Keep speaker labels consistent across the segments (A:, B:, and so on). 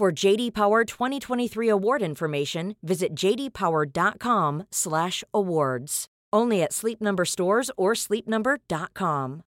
A: For JD Power 2023 award information, visit jdpower.com/awards. Only at Sleep Number stores or sleepnumber.com.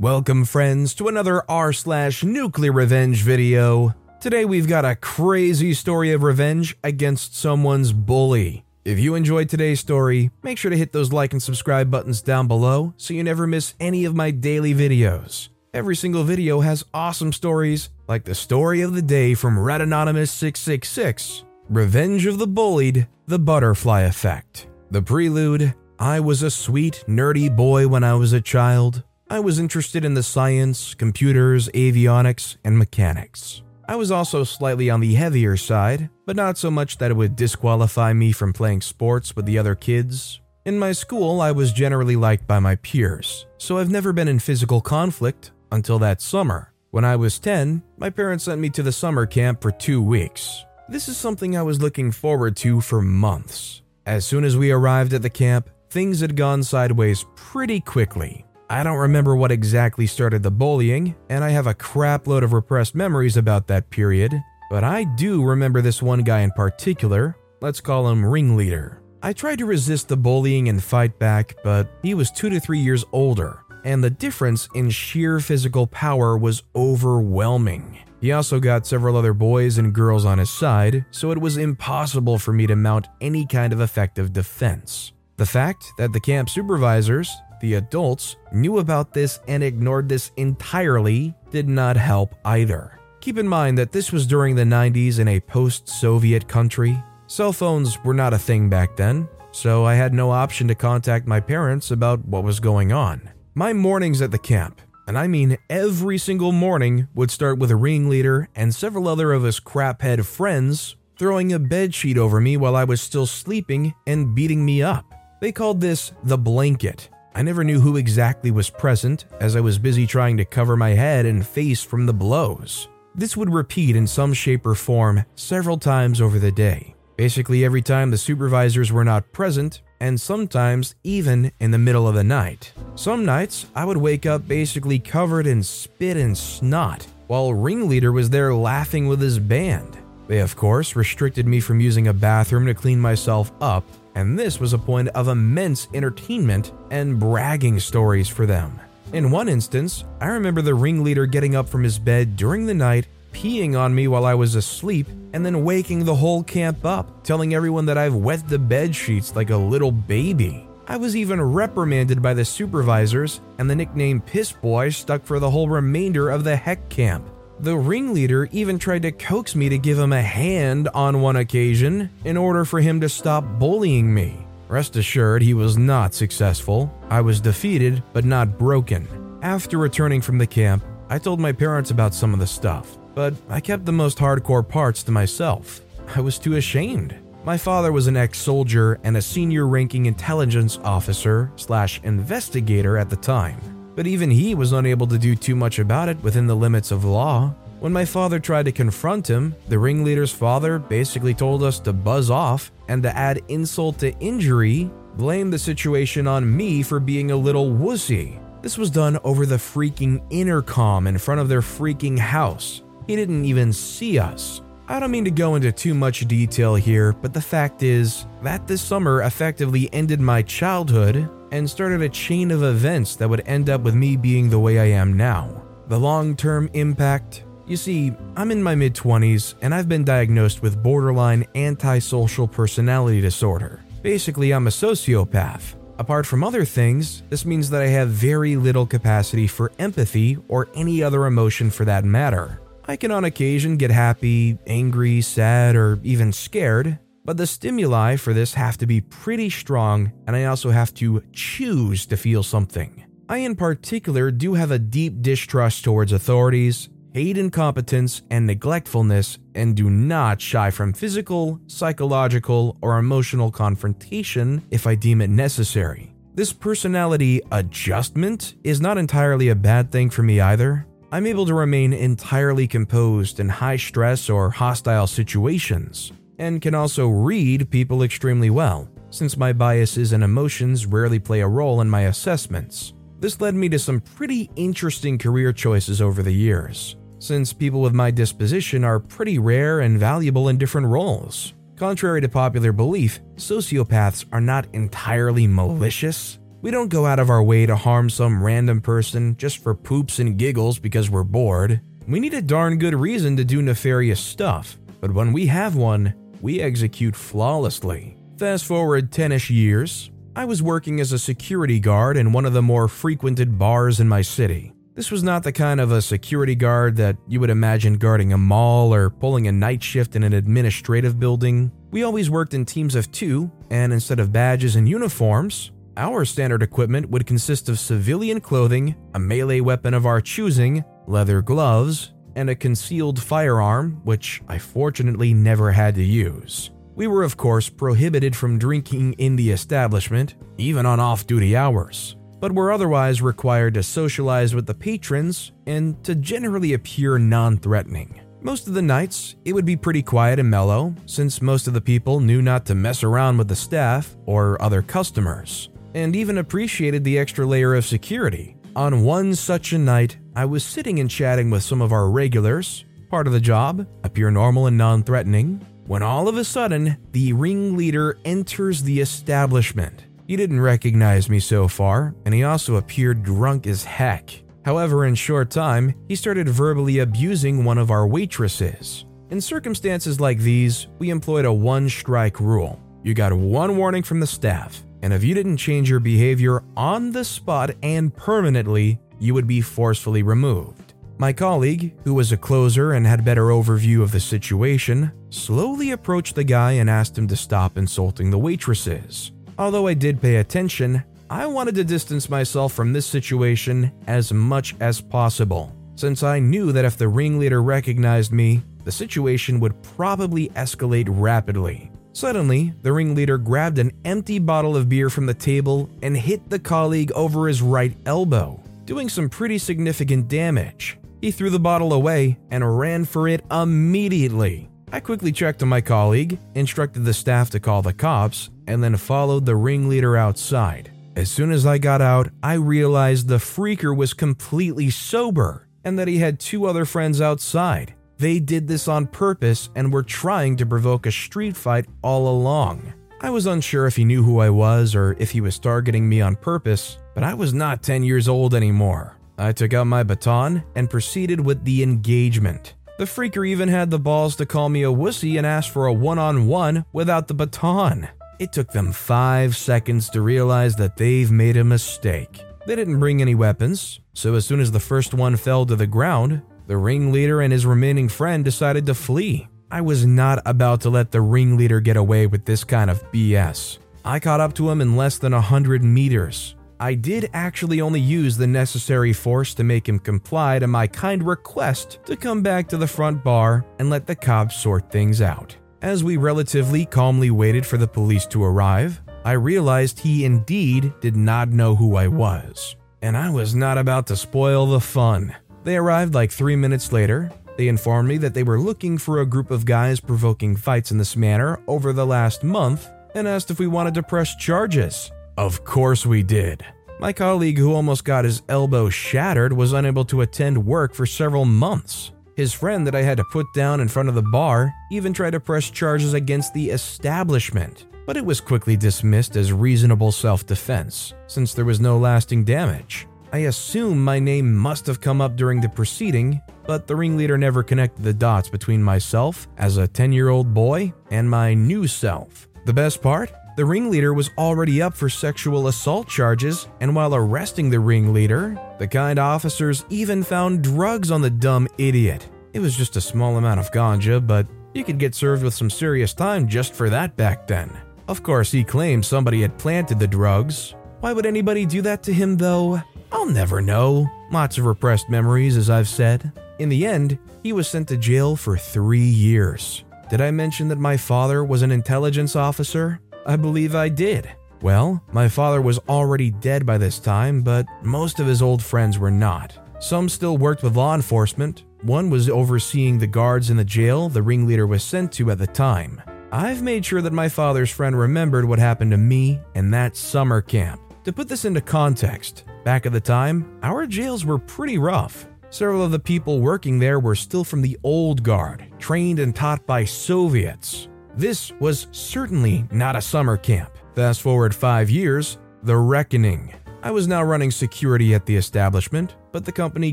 B: Welcome, friends, to another r slash nuclear revenge video. Today we've got a crazy story of revenge against someone's bully. If you enjoyed today's story, make sure to hit those like and subscribe buttons down below so you never miss any of my daily videos. Every single video has awesome stories, like the story of the day from Red Anonymous 666 Revenge of the Bullied, The Butterfly Effect. The prelude I was a sweet, nerdy boy when I was a child. I was interested in the science, computers, avionics, and mechanics. I was also slightly on the heavier side, but not so much that it would disqualify me from playing sports with the other kids. In my school, I was generally liked by my peers, so I've never been in physical conflict until that summer. When I was 10, my parents sent me to the summer camp for two weeks. This is something I was looking forward to for months. As soon as we arrived at the camp, things had gone sideways pretty quickly. I don't remember what exactly started the bullying, and I have a crap load of repressed memories about that period, but I do remember this one guy in particular. Let's call him Ringleader. I tried to resist the bullying and fight back, but he was two to three years older, and the difference in sheer physical power was overwhelming. He also got several other boys and girls on his side, so it was impossible for me to mount any kind of effective defense. The fact that the camp supervisors, the adults, knew about this and ignored this entirely did not help either. Keep in mind that this was during the 90s in a post Soviet country. Cell phones were not a thing back then, so I had no option to contact my parents about what was going on. My mornings at the camp, and I mean every single morning, would start with a ringleader and several other of his craphead friends throwing a bedsheet over me while I was still sleeping and beating me up. They called this the blanket. I never knew who exactly was present, as I was busy trying to cover my head and face from the blows. This would repeat in some shape or form several times over the day. Basically, every time the supervisors were not present, and sometimes even in the middle of the night. Some nights, I would wake up basically covered in spit and snot, while Ringleader was there laughing with his band. They, of course, restricted me from using a bathroom to clean myself up, and this was a point of immense entertainment and bragging stories for them. In one instance, I remember the ringleader getting up from his bed during the night, peeing on me while I was asleep, and then waking the whole camp up, telling everyone that I've wet the bed sheets like a little baby. I was even reprimanded by the supervisors, and the nickname Piss Boy stuck for the whole remainder of the heck camp. The ringleader even tried to coax me to give him a hand on one occasion in order for him to stop bullying me. Rest assured, he was not successful. I was defeated, but not broken. After returning from the camp, I told my parents about some of the stuff, but I kept the most hardcore parts to myself. I was too ashamed. My father was an ex-soldier and a senior ranking intelligence officer slash investigator at the time but even he was unable to do too much about it within the limits of law. When my father tried to confront him, the ringleader's father basically told us to buzz off and to add insult to injury, blame the situation on me for being a little wussy. This was done over the freaking intercom in front of their freaking house. He didn't even see us. I don't mean to go into too much detail here, but the fact is that this summer effectively ended my childhood and started a chain of events that would end up with me being the way I am now. The long term impact you see, I'm in my mid 20s and I've been diagnosed with borderline antisocial personality disorder. Basically, I'm a sociopath. Apart from other things, this means that I have very little capacity for empathy or any other emotion for that matter. I can on occasion get happy, angry, sad, or even scared, but the stimuli for this have to be pretty strong, and I also have to choose to feel something. I, in particular, do have a deep distrust towards authorities, hate incompetence and neglectfulness, and do not shy from physical, psychological, or emotional confrontation if I deem it necessary. This personality adjustment is not entirely a bad thing for me either. I'm able to remain entirely composed in high stress or hostile situations, and can also read people extremely well, since my biases and emotions rarely play a role in my assessments. This led me to some pretty interesting career choices over the years, since people with my disposition are pretty rare and valuable in different roles. Contrary to popular belief, sociopaths are not entirely malicious. We don't go out of our way to harm some random person just for poops and giggles because we're bored. We need a darn good reason to do nefarious stuff, but when we have one, we execute flawlessly. Fast forward 10 ish years, I was working as a security guard in one of the more frequented bars in my city. This was not the kind of a security guard that you would imagine guarding a mall or pulling a night shift in an administrative building. We always worked in teams of two, and instead of badges and uniforms, our standard equipment would consist of civilian clothing, a melee weapon of our choosing, leather gloves, and a concealed firearm, which I fortunately never had to use. We were, of course, prohibited from drinking in the establishment, even on off duty hours but were otherwise required to socialize with the patrons and to generally appear non threatening. Most of the nights, it would be pretty quiet and mellow, since most of the people knew not to mess around with the staff or other customers, and even appreciated the extra layer of security. On one such a night, I was sitting and chatting with some of our regulars, part of the job, appear normal and non threatening, when all of a sudden, the ringleader enters the establishment. He didn't recognize me so far, and he also appeared drunk as heck. However, in short time, he started verbally abusing one of our waitresses. In circumstances like these, we employed a one strike rule. You got one warning from the staff, and if you didn't change your behavior on the spot and permanently, you would be forcefully removed. My colleague, who was a closer and had better overview of the situation, slowly approached the guy and asked him to stop insulting the waitresses. Although I did pay attention, I wanted to distance myself from this situation as much as possible, since I knew that if the ringleader recognized me, the situation would probably escalate rapidly. Suddenly, the ringleader grabbed an empty bottle of beer from the table and hit the colleague over his right elbow, doing some pretty significant damage. He threw the bottle away and ran for it immediately. I quickly checked on my colleague, instructed the staff to call the cops, and then followed the ringleader outside. As soon as I got out, I realized the freaker was completely sober and that he had two other friends outside. They did this on purpose and were trying to provoke a street fight all along. I was unsure if he knew who I was or if he was targeting me on purpose, but I was not 10 years old anymore. I took out my baton and proceeded with the engagement. The freaker even had the balls to call me a wussy and ask for a one on one without the baton. It took them five seconds to realize that they've made a mistake. They didn't bring any weapons, so as soon as the first one fell to the ground, the ringleader and his remaining friend decided to flee. I was not about to let the ringleader get away with this kind of BS. I caught up to him in less than a hundred meters. I did actually only use the necessary force to make him comply to my kind request to come back to the front bar and let the cops sort things out. As we relatively calmly waited for the police to arrive, I realized he indeed did not know who I was. And I was not about to spoil the fun. They arrived like three minutes later. They informed me that they were looking for a group of guys provoking fights in this manner over the last month and asked if we wanted to press charges. Of course we did. My colleague, who almost got his elbow shattered, was unable to attend work for several months. His friend that I had to put down in front of the bar even tried to press charges against the establishment, but it was quickly dismissed as reasonable self defense, since there was no lasting damage. I assume my name must have come up during the proceeding, but the ringleader never connected the dots between myself as a 10 year old boy and my new self. The best part? The ringleader was already up for sexual assault charges, and while arresting the ringleader, the kind officers even found drugs on the dumb idiot. It was just a small amount of ganja, but you could get served with some serious time just for that back then. Of course, he claimed somebody had planted the drugs. Why would anybody do that to him, though? I'll never know. lots of repressed memories, as I've said. In the end, he was sent to jail for three years. Did I mention that my father was an intelligence officer? I believe I did. Well, my father was already dead by this time, but most of his old friends were not. Some still worked with law enforcement. One was overseeing the guards in the jail the ringleader was sent to at the time. I've made sure that my father's friend remembered what happened to me in that summer camp. To put this into context, back at the time, our jails were pretty rough. Several of the people working there were still from the old guard, trained and taught by Soviets. This was certainly not a summer camp. Fast forward five years, the reckoning. I was now running security at the establishment, but the company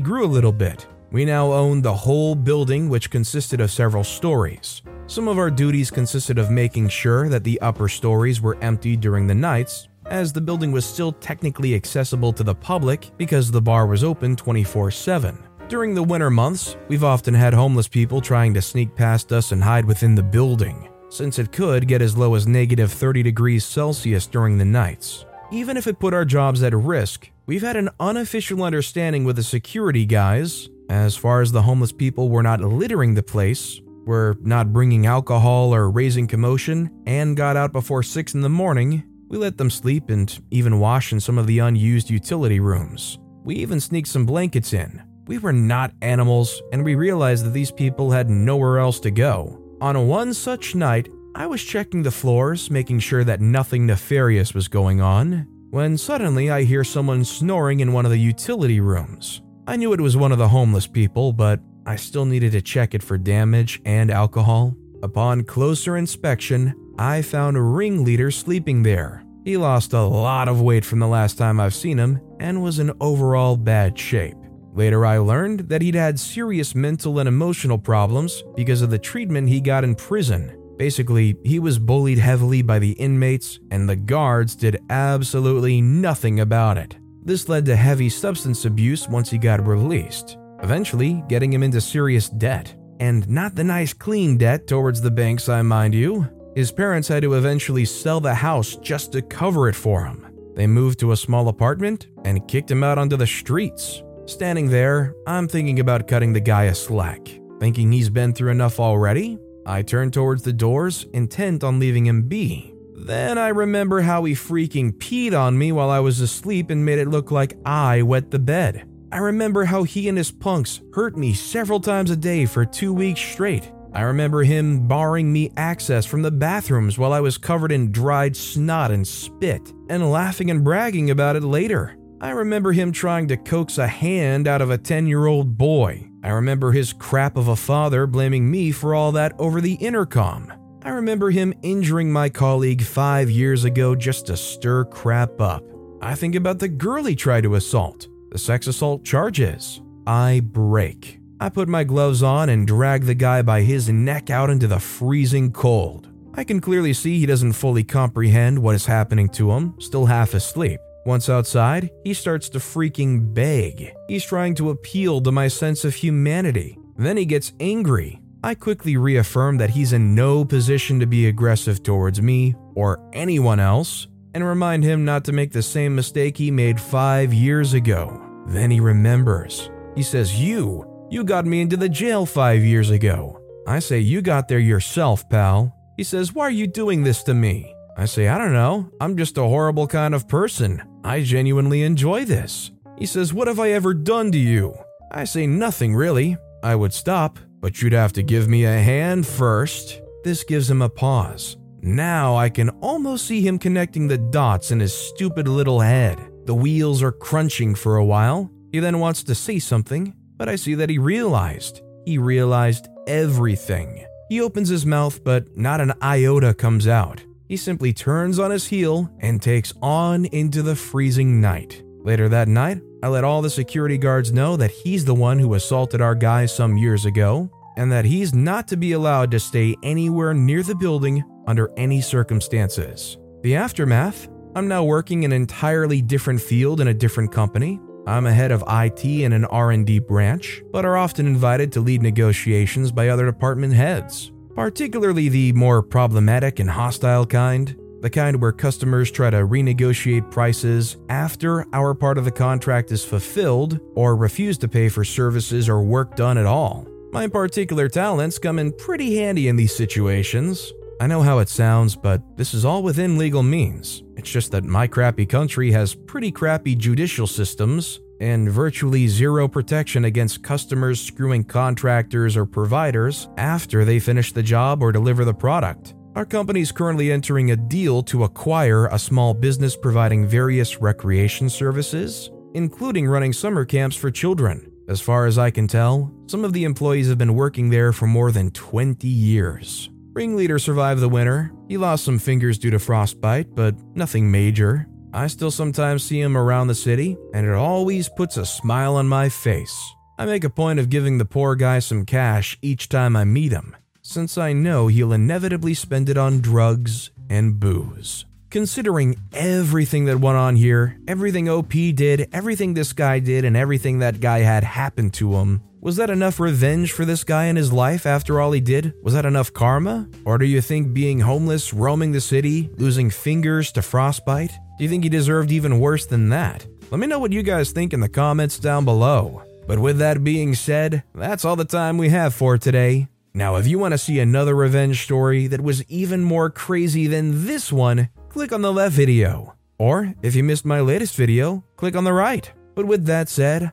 B: grew a little bit. We now owned the whole building, which consisted of several stories. Some of our duties consisted of making sure that the upper stories were empty during the nights, as the building was still technically accessible to the public because the bar was open 24 7. During the winter months, we've often had homeless people trying to sneak past us and hide within the building, since it could get as low as negative 30 degrees Celsius during the nights. Even if it put our jobs at risk, we've had an unofficial understanding with the security guys, as far as the homeless people were not littering the place, were not bringing alcohol or raising commotion, and got out before 6 in the morning, we let them sleep and even wash in some of the unused utility rooms. We even sneaked some blankets in. We were not animals, and we realized that these people had nowhere else to go. On one such night, I was checking the floors, making sure that nothing nefarious was going on, when suddenly I hear someone snoring in one of the utility rooms. I knew it was one of the homeless people, but I still needed to check it for damage and alcohol. Upon closer inspection, I found a ringleader sleeping there. He lost a lot of weight from the last time I've seen him and was in overall bad shape. Later, I learned that he'd had serious mental and emotional problems because of the treatment he got in prison. Basically, he was bullied heavily by the inmates, and the guards did absolutely nothing about it. This led to heavy substance abuse once he got released, eventually getting him into serious debt. And not the nice clean debt towards the banks, I mind you. His parents had to eventually sell the house just to cover it for him. They moved to a small apartment and kicked him out onto the streets. Standing there, I'm thinking about cutting the guy a slack. Thinking he's been through enough already, I turn towards the doors, intent on leaving him be. Then I remember how he freaking peed on me while I was asleep and made it look like I wet the bed. I remember how he and his punks hurt me several times a day for two weeks straight. I remember him barring me access from the bathrooms while I was covered in dried snot and spit, and laughing and bragging about it later. I remember him trying to coax a hand out of a 10 year old boy. I remember his crap of a father blaming me for all that over the intercom. I remember him injuring my colleague five years ago just to stir crap up. I think about the girl he tried to assault, the sex assault charges. I break. I put my gloves on and drag the guy by his neck out into the freezing cold. I can clearly see he doesn't fully comprehend what is happening to him, still half asleep. Once outside, he starts to freaking beg. He's trying to appeal to my sense of humanity. Then he gets angry. I quickly reaffirm that he's in no position to be aggressive towards me or anyone else, and remind him not to make the same mistake he made five years ago. Then he remembers. He says, You, you got me into the jail five years ago. I say, You got there yourself, pal. He says, Why are you doing this to me? I say, I don't know. I'm just a horrible kind of person. I genuinely enjoy this. He says, What have I ever done to you? I say, Nothing really. I would stop, but you'd have to give me a hand first. This gives him a pause. Now I can almost see him connecting the dots in his stupid little head. The wheels are crunching for a while. He then wants to say something, but I see that he realized. He realized everything. He opens his mouth, but not an iota comes out. He simply turns on his heel and takes on into the freezing night. Later that night, I let all the security guards know that he's the one who assaulted our guy some years ago, and that he's not to be allowed to stay anywhere near the building under any circumstances. The aftermath I'm now working in an entirely different field in a different company, I'm a head of IT in an R&D branch, but are often invited to lead negotiations by other department heads, particularly the more problematic and hostile kind. the kind where customers try to renegotiate prices after our part of the contract is fulfilled or refuse to pay for services or work done at all. My particular talents come in pretty handy in these situations. I know how it sounds, but this is all within legal means. It's just that my crappy country has pretty crappy judicial systems and virtually zero protection against customers screwing contractors or providers after they finish the job or deliver the product. Our company is currently entering a deal to acquire a small business providing various recreation services, including running summer camps for children. As far as I can tell, some of the employees have been working there for more than 20 years. Ringleader survived the winter. He lost some fingers due to frostbite, but nothing major. I still sometimes see him around the city, and it always puts a smile on my face. I make a point of giving the poor guy some cash each time I meet him, since I know he'll inevitably spend it on drugs and booze. Considering everything that went on here, everything OP did, everything this guy did, and everything that guy had happened to him, was that enough revenge for this guy in his life after all he did? Was that enough karma? Or do you think being homeless, roaming the city, losing fingers to frostbite? Do you think he deserved even worse than that? Let me know what you guys think in the comments down below. But with that being said, that's all the time we have for today. Now, if you want to see another revenge story that was even more crazy than this one, click on the left video. Or if you missed my latest video, click on the right. But with that said,